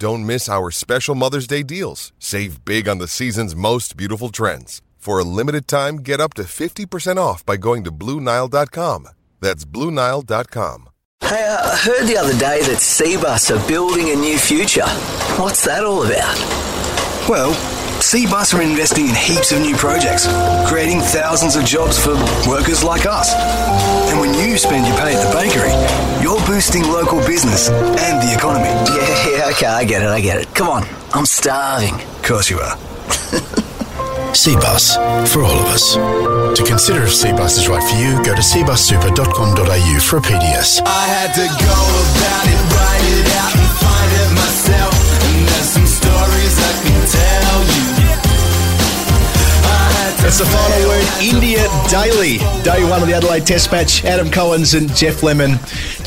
Don't miss our special Mother's Day deals. Save big on the season's most beautiful trends. For a limited time, get up to 50% off by going to BlueNile.com. That's BlueNile.com. Hey, uh, I heard the other day that Cbus are building a new future. What's that all about? Well, Cbus are investing in heaps of new projects, creating thousands of jobs for workers like us. And when you spend your pay at the bakery, you're boosting local business and the economy. Yeah, yeah, okay, I get it, I get it. Come on, I'm starving. Of course you are. Cbus, for all of us. To consider if Cbus is right for you, go to cbussuper.com.au for a PDS. I had to go about it, write it out, and find it myself. And there's some stories I can tell you. It's the final word, India Daily. Day one of the Adelaide Test match. Adam Collins and Geoff Lemon.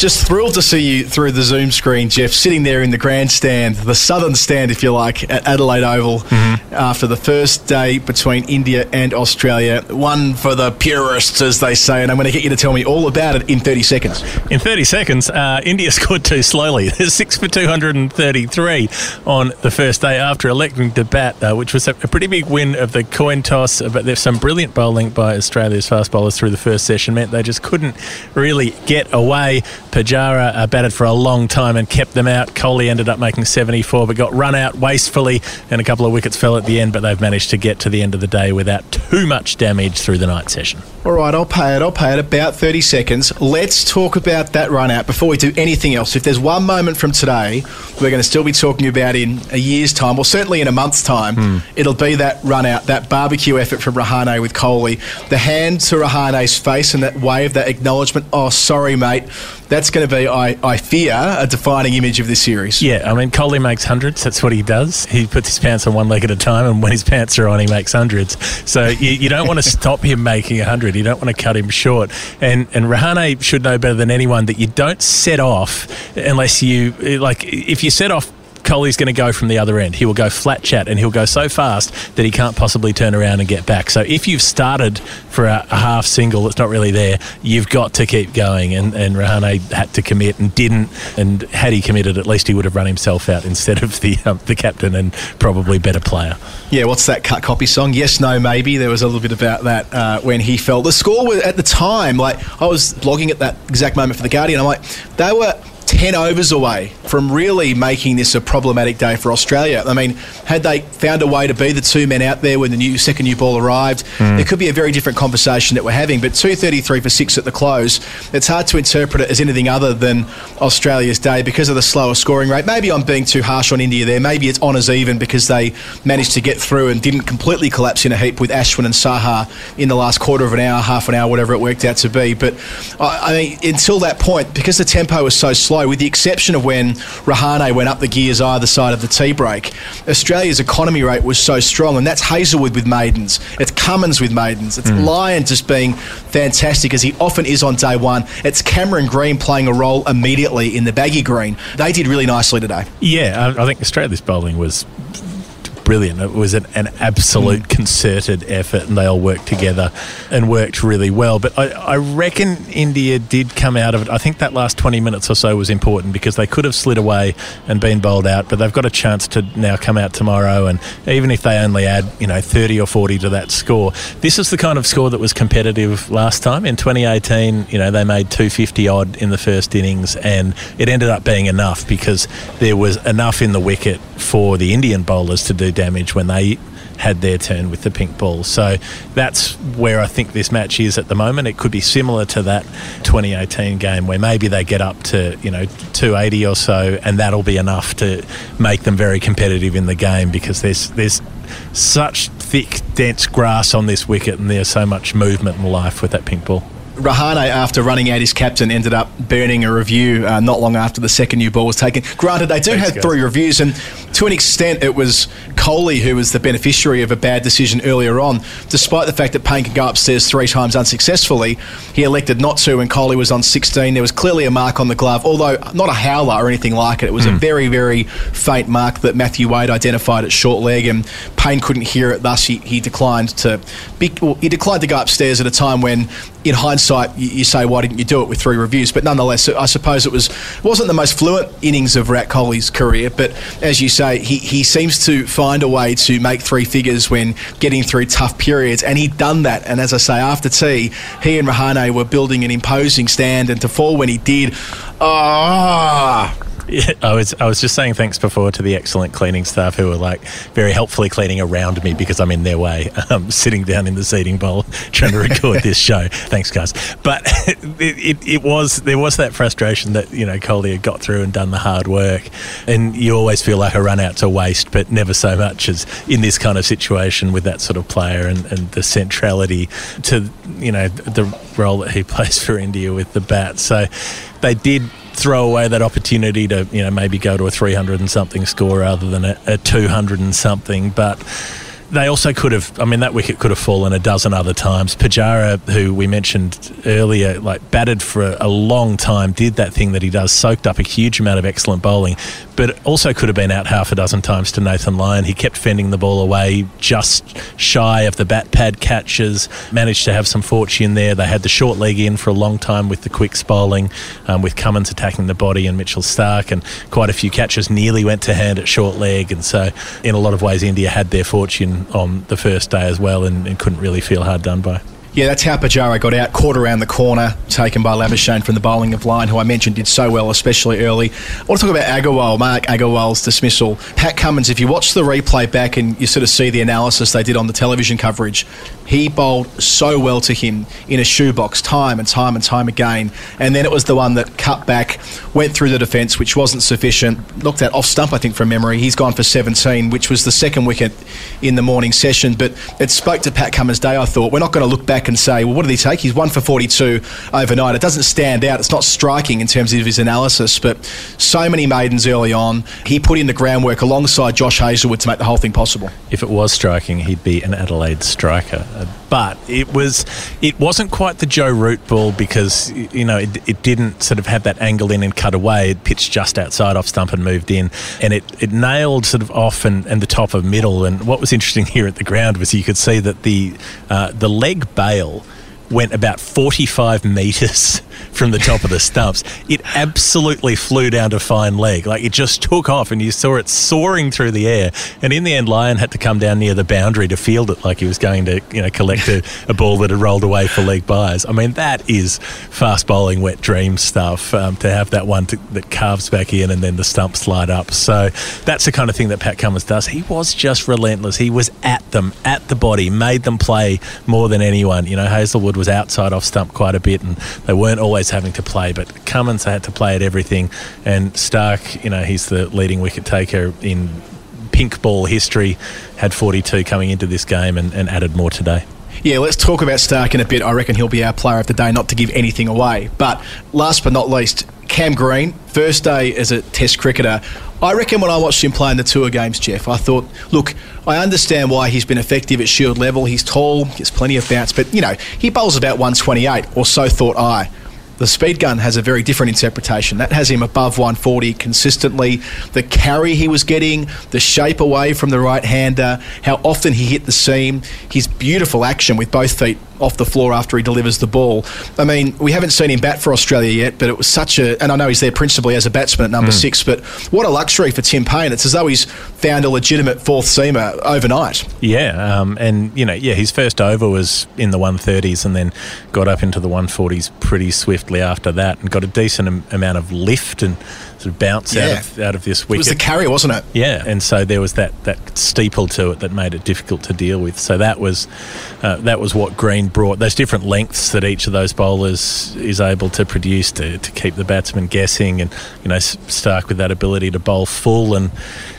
Just thrilled to see you through the Zoom screen, Geoff, sitting there in the grandstand, the southern stand, if you like, at Adelaide Oval Mm-hmm. after the first day between India and Australia. One for the purists, as they say, and I'm going to get you to tell me all about it in 30 seconds. In 30 seconds, uh, India scored too slowly. They're 6 for 233 on the first day after electing to bat, uh, which was a, a pretty big win of the coin toss. uh, But there's some brilliant bowling by Australia's fast bowlers through the first session, meant they just couldn't really get away. Pujara uh, batted for a long time and kept them out. Kohli ended up making 74, but got run out wastefully, and a couple of wickets fell at the end, but they've managed to get to the end of the day without too much damage through the night session. All right, I'll pay it. I'll pay it. About 30 seconds. Let's talk about that run out before we do anything else. If there's one moment from today we're going to still be talking about in a year's time, or certainly in a month's time, it'll be that run out, that barbecue effort from Rahane with Kohli. The hand to Rahane's face and that wave, that acknowledgement, oh, sorry, mate. That's going to be, I, I fear, a defining image of this series. Yeah, I mean, Kohli makes hundreds. That's what he does. He puts his pants on one leg at a time, and when his pants are on, he makes hundreds. So you, you don't want to stop him making a hundred. You don't want to cut him short. And and Rahane should know better than anyone that you don't set off unless you like. If you set off. Kohli's going to go from the other end. He will go flat chat and he'll go so fast that he can't possibly turn around and get back. So if you've started for a, a half single that's not really there, you've got to keep going. And, and Rahane had to commit and didn't. And had he committed, at least he would have run himself out instead of the um, the captain and probably better player. Yeah, what's that cut copy song? Yes, no, maybe. There was a little bit about that uh, when he fell. The score was at the time, like I was blogging at that exact moment for the Guardian. I'm like, they were. 10 overs away from really making this a problematic day for Australia. I mean, had they found a way to be the two men out there when the new second new ball arrived, Mm. it could be a very different conversation that we're having. But 233 for six at the close, it's hard to interpret it as anything other than Australia's day because of the slower scoring rate. Maybe I'm being too harsh on India there. Maybe it's honours even because they managed to get through and didn't completely collapse in a heap with Ashwin and Saha in the last quarter of an hour, half an hour, whatever it worked out to be. But I, I mean, until that point, because the tempo was so slow, with the exception of when Rahane went up the gears either side of the tea break, Australia's economy rate was so strong, and that's Hazlewood with maidens, it's Cummins with maidens, it's mm. Lyon just being fantastic as he often is on day one. It's Cameron Green playing a role immediately in the baggy green. They did really nicely today. Yeah, I, I think Australia's bowling was brilliant. It was an, an absolute mm. concerted effort, and they all worked together and worked really well. But I, I reckon India did come out of it. I think that last 20 minutes or so was important because they could have slid away and been bowled out, but they've got a chance to now come out tomorrow. And even if they only add, you know, 30 or 40 to that score, this is the kind of score that was competitive last time. In 2018, you know, they made 250 odd in the first innings, and it ended up being enough because there was enough in the wicket for the Indian bowlers to do damage when they had their turn with the pink ball. So that's where I think this match is at the moment. It could be similar to that 2018 game where maybe they get up to, you know, 280 or so and that'll be enough to make them very competitive in the game because there's there's such thick dense grass on this wicket and there's so much movement and life with that pink ball. Rahane, after running out his captain, ended up burning a review uh, not long after the second new ball was taken. Granted, they do Thanks, have guys. three reviews, and to an extent, it was Kohli who was the beneficiary of a bad decision earlier on. Despite the fact that Paine could go upstairs three times unsuccessfully, he elected not to, and Kohli was on 16. There was clearly a mark on the glove, although not a howler or anything like it. It was a very, very faint mark that Matthew Wade identified at short leg, and Paine couldn't hear it. Thus, he, he declined to be, well, he declined to go upstairs at a time when, in hindsight, you, say, why didn't you do it with three reviews? But nonetheless, I suppose it was wasn't the most fluent innings of Rat Kohli's career, but as you say, he, he seems to find a way to make three figures when getting through tough periods, and he'd done that. And as I say, after tea, he and Rahane were building an imposing stand, and to fall when he did, ah. Yeah, I was I was just saying thanks before to the excellent cleaning staff who were like very helpfully cleaning around me because I'm in their way, um, sitting down in the seating bowl trying to record this show. Thanks, guys. But it, it, it was there was that frustration that you know Kohli had got through and done the hard work, and you always feel like a run out to waste, but never so much as in this kind of situation with that sort of player and, and the centrality to you know the role that he plays for India with the bat. So they did throw away that opportunity to you know maybe go to a 300 and something score rather than a, a 200 and something. But they also could have I mean that wicket could have fallen a dozen other times. Pujara who we mentioned earlier like batted for a long time did that thing that he does soaked up a huge amount of excellent bowling but also could have been out half a dozen times to Nathan Lyon. He kept fending the ball away just shy of the bat pad catches managed to have some fortune there. They had the short leg in for a long time with the quicks bowling um, with Cummins attacking the body and Mitchell Stark and quite a few catches nearly went to hand at short leg. And so in a lot of ways India had their fortune on the first day as well and, and couldn't really feel hard done by. Yeah, that's how Pujara got out, caught around the corner, taken by Labuschagne from the bowling of Lyon, who I mentioned did so well, especially early. I want to talk about Agarwal, Mayank Agarwal's dismissal. Pat Cummins, if you watch the replay back and you sort of see the analysis they did on the television coverage, he bowled so well to him in a shoebox time and time and time again. And then it was the one that cut back, went through the defence, which wasn't sufficient. Looked at off stump, I think, from memory. He's gone for 17, which was the second wicket in the morning session. But it spoke to Pat Cummins' day, I thought. We're not going to look back and say, well, what did he take? He's one for 42 overnight. It doesn't stand out. It's not striking in terms of his analysis, but so many maidens early on. He put in the groundwork alongside Josh Hazlewood to make the whole thing possible. If it was striking, he'd be an Adelaide striker. But it was, it wasn't quite the Joe Root ball because you know it, it didn't sort of have that angle in and cut away. It pitched just outside off stump and moved in, and it, it nailed sort of off and, and the top of middle. And what was interesting here at the ground was you could see that the uh, the leg bail went about 45 metres from the top of the stumps. It absolutely flew down to fine leg. Like it just took off and you saw it soaring through the air. And in the end, Lyon had to come down near the boundary to field it like he was going to, you know, collect a, a ball that had rolled away for leg byes. I mean, that is fast bowling, wet dream stuff um, to have that one to, that carves back in and then the stumps slide up. So that's the kind of thing that Pat Cummins does. He was just relentless. He was at them, at the body, made them play more than anyone. You know, Hazlewood was outside off stump quite a bit and they weren't always having to play, but Cummins had to play at everything. And Stark, you know, he's the leading wicket taker in pink ball history, had 42 coming into this game and, and added more today. Yeah, let's talk about Stark in a bit. I reckon he'll be our player of the day, not to give anything away. But last but not least, Cam Green, first day as a Test cricketer. I reckon when I watched him play in the tour games, Geoff, I thought, look, I understand why he's been effective at Shield level. He's tall, gets plenty of bounce, but you know he bowls about 128, or so thought I. The speed gun has a very different interpretation. That has him above 140 consistently. The carry he was getting, the shape away from the right hander, how often he hit the seam, his beautiful action with both feet off the floor after he delivers the ball. I mean, we haven't seen him bat for Australia yet, but it was such a, and I know he's there principally as a batsman at number Mm. six, but what a luxury for Tim Paine. It's as though he's found a legitimate fourth seamer overnight. Yeah, um, and you know, yeah, his first over was in the 130s, and then got up into the 140s pretty swiftly after that, and got a decent am- amount of lift and sort of bounce Yeah. out of out of this It was the carry, wasn't it? Yeah, and so there was that, that steeple to it that made it difficult to deal with. So that was uh, that was what Green brought. Those different lengths that each of those bowlers is able to produce to, to keep the batsman guessing, and you know Stark with that ability to bowl full, and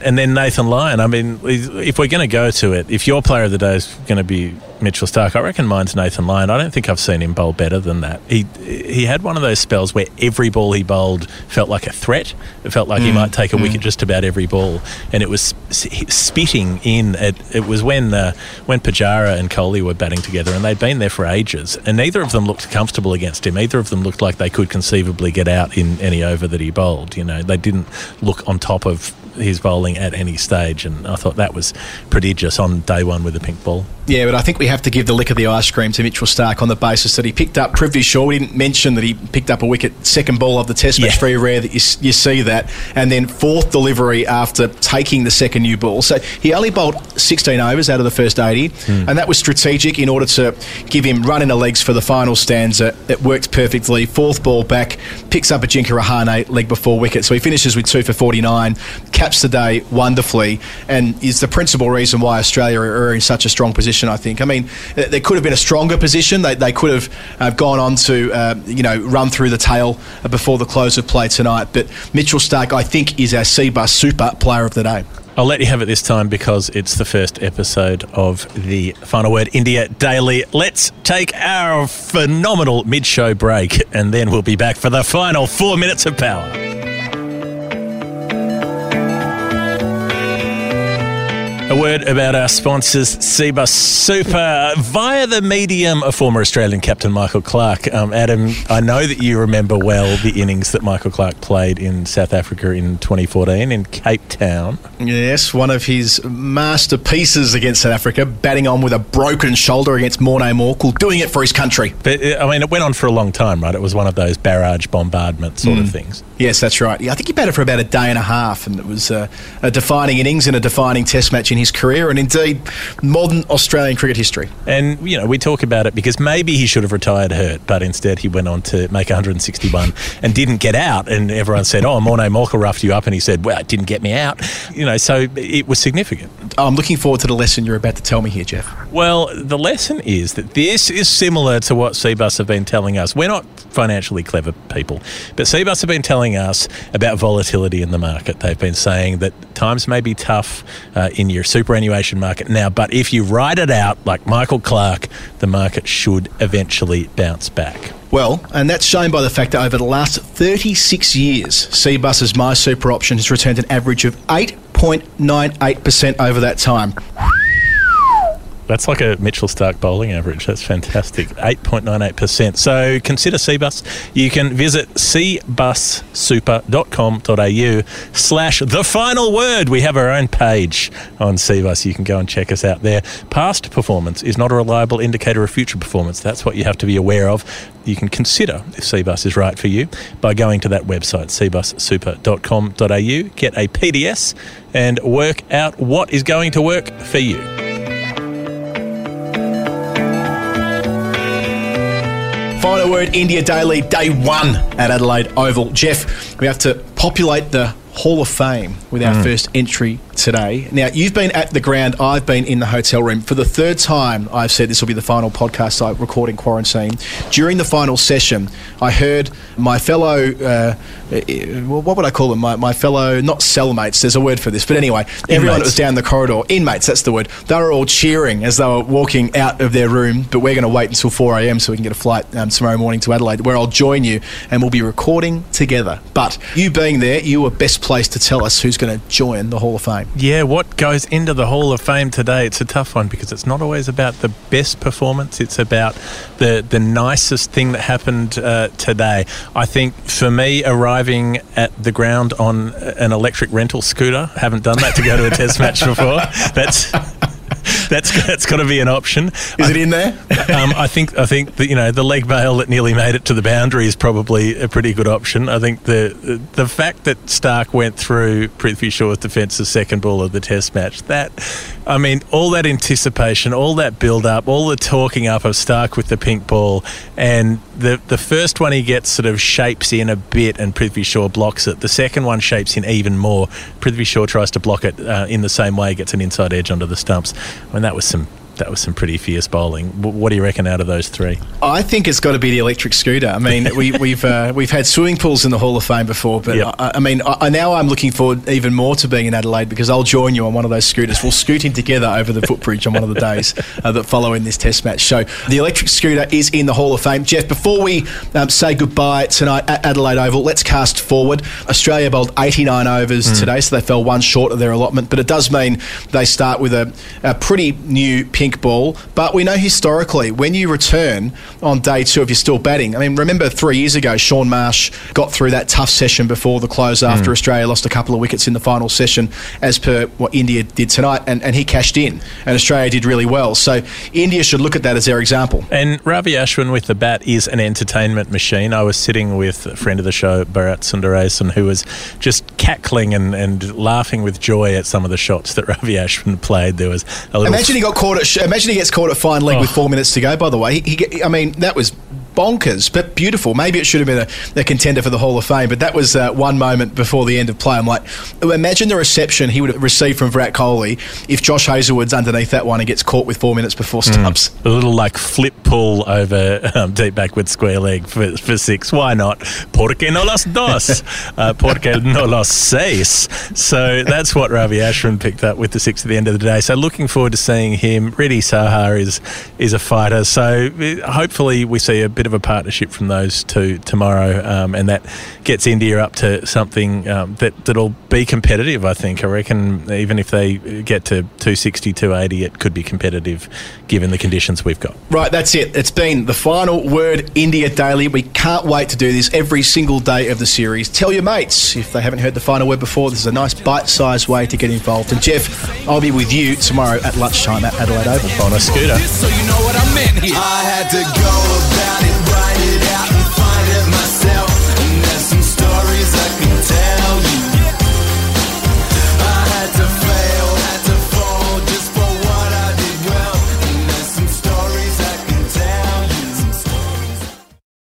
and then Nathan Lyon. I mean, if we're going to go to it, if your player of the day is going to be Mitchell Stark, I reckon mine's Nathan Lyon. I don't think I've seen him bowl better than that. He he had one of those spells where every ball he bowled felt like a threat. It felt like he Mm, might take a mm. wicket just about every ball, and it was spitting in. It, it was when uh, when Pujara and Kohli were batting together, and they'd been there for ages, and neither of them looked comfortable against him. Either of them looked like they could conceivably get out in any over that he bowled. You know, they didn't look on top of his bowling at any stage, and I thought that was prodigious on day one with the pink ball. Yeah, but I think we have to give the lick of the ice cream to Mitchell Stark on the basis that he picked up Prithvi Shaw. We didn't mention that he picked up a wicket second ball of the Test match. Yeah. Very rare that you, you see that. And then fourth delivery after taking the second new ball. So he only bowled 16 overs out of the first 80, Hmm. and that was strategic in order to give him run in the legs for the final stanza. It worked perfectly. Fourth ball back, picks up Ajinkya Rahane leg before wicket. So he finishes with two for 49, caps the day wonderfully, and is the principal reason why Australia are in such a strong position, I think. I mean, th- there could have been a stronger position. They, they could have uh, gone on to, uh, you know, run through the tail before the close of play tonight. But Mitchell Stark, I think, is our CBUS Super Player of the Day. I'll let you have it this time because it's the first episode of the Final Word India Daily. Let's take our phenomenal mid show break and then we'll be back for the final four minutes of power. A word about our sponsors, CBUS Super, via the medium of former Australian captain Michael Clarke. Um, Adam, I know that you remember well the innings that Michael Clarke played in South Africa in 2014 in Cape Town. Yes, one of his masterpieces against South Africa, batting on with a broken shoulder against Morne Morkel, doing it for his country. But uh, I mean, it went on for a long time, right? It was one of those barrage bombardment sort of Mm. things. Yes, that's right. Yeah, I think he batted for about a day and a half, and it was uh, a defining innings and a defining Test match in his career, and indeed modern Australian cricket history. And you know, we talk about it because maybe he should have retired hurt, but instead he went on to make 161 and didn't get out. And everyone said, "Oh, Morne Morkel roughed you up," and he said, "Well, it didn't get me out." You know, so it was significant. I'm looking forward to the lesson you're about to tell me here, Geoff. Well, the lesson is that this is similar to what CBUS have been telling us. We're not financially clever people, but CBUS have been telling us about volatility in the market. They've been saying that times may be tough uh, in your superannuation market now, but if you ride it out like Michael Clarke, the market should eventually bounce back. Well, and that's shown by the fact that over the last 36 years, CBUS's My Super option has returned an average of 8.98% over that time. That's like a Mitchell Stark bowling average. That's fantastic. 8.98%. So consider CBUS. You can visit cbussuper.com.au slash the final word. We have our own page on CBUS. You can go and check us out there. Past performance is not a reliable indicator of future performance. That's what you have to be aware of. You can consider if CBUS is right for you by going to that website, cbussuper.com.au, get a PDS and work out what is going to work for you. India Daily, day one at Adelaide Oval. Geoff, we have to populate the Hall of Fame with our Mm. first entry today. Now, you've been at the ground, I've been in the hotel room. For the third time, I've said this will be the final podcast I record in quarantine. During the final session, I heard my fellow, uh, well, what would I call them? My, my fellow, not cellmates, there's a word for this, but anyway, everyone that was down the corridor, inmates, that's the word, they were all cheering as they were walking out of their room, but we're going to wait until 4 a.m. so we can get a flight um, tomorrow morning to Adelaide, where I'll join you and we'll be recording together. But you being there, you were best placed to tell us who's going to join the Hall of Fame. Yeah, what goes into the Hall of Fame today? It's a tough one because it's not always about the best performance. It's about the the nicest thing that happened uh, today. I think for me, arriving at the ground on an electric rental scooter, haven't done that to go to a test match before. That's that's that's got to be an option. Is it in there? um, I think I think that you know the leg bail that nearly made it to the boundary is probably a pretty good option. I think the the fact that Stark went through Prithvi Shaw's defence the second ball of the Test match that I mean all that anticipation, all that build up, all the talking up of Stark with the pink ball, and the the first one he gets sort of shapes in a bit, and Prithvi Shaw blocks it. The second one shapes in even more. Prithvi Shaw tries to block it uh, in the same way, gets an inside edge onto the stumps. I mean that was some. That was some pretty fierce bowling. What do you reckon out of those three? I think it's got to be the electric scooter. I mean, we, we've uh, we've had swimming pools in the Hall of Fame before, but Yep. I, I mean, I, now I'm looking forward even more to being in Adelaide because I'll join you on one of those scooters. We'll scoot in together over the footbridge on one of the days uh, that follow in this Test match. So the electric scooter is in the Hall of Fame. Geoff, before we um, say goodbye tonight at Adelaide Oval, let's cast forward. Australia bowled 89 overs Mm. today, so they fell one short of their allotment, but it does mean they start with a, a pretty new pink ball. But we know historically, when you return on day two, if you're still batting, I mean, remember three years ago, Shaun Marsh got through that tough session before the close after Mm. Australia lost a couple of wickets in the final session, as per what India did tonight, and, and he cashed in, and Australia did really well. So India should look at that as their example. And Ravi Ashwin with the bat is an entertainment machine. I was sitting with a friend of the show, Bharat Sundaresan, who was just cackling and, and laughing with joy at some of the shots that Ravi Ashwin played. There was a little. Imagine he got caught at. Imagine he gets caught at fine leg with Oh. four minutes to go. By the way, he, he, I mean that was bonkers, but beautiful. Maybe it should have been a, a contender for the Hall of Fame, but that was uh, one moment before the end of play. I'm like, imagine the reception he would have received from Virat Kohli if Josh Hazlewood's underneath that one and gets caught with four minutes before stumps. A little like flip pull over um, deep backward square leg for, for six. Why not? Porque no las dos? uh, porque no los seis? So that's what Ravi Ashwin picked up with the six at the end of the day. So looking forward to seeing him. Reddy Sahar is is a fighter. So uh, hopefully we see a bit of a partnership from those two tomorrow, um, and that gets India up to something um, that that'll be competitive. I think. I reckon even if they get to 260, 280, it could be competitive given the conditions we've got. Right, that's it. It's been the final word India Daily. We can't wait to do this every single day of the series. Tell your mates if they haven't heard the final word before. This is a nice bite sized way to get involved. And Geoff, I'll be with you tomorrow at lunchtime at Adelaide Oval. On a scooter. So you know what I meant here. I had to go about it